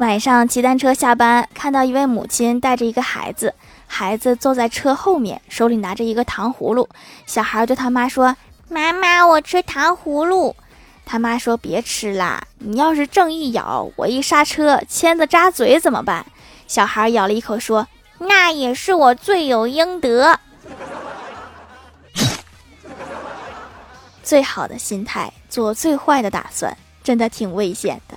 晚上骑单车下班，看到一位母亲带着一个孩子，孩子坐在车后面，手里拿着一个糖葫芦。小孩对他妈说，妈妈，我吃糖葫芦。他妈说，别吃啦，你要是正一咬，我一刹车，签子扎嘴怎么办？小孩咬了一口说，那也是我罪有应得。最好的心态，做最坏的打算，真的挺危险的。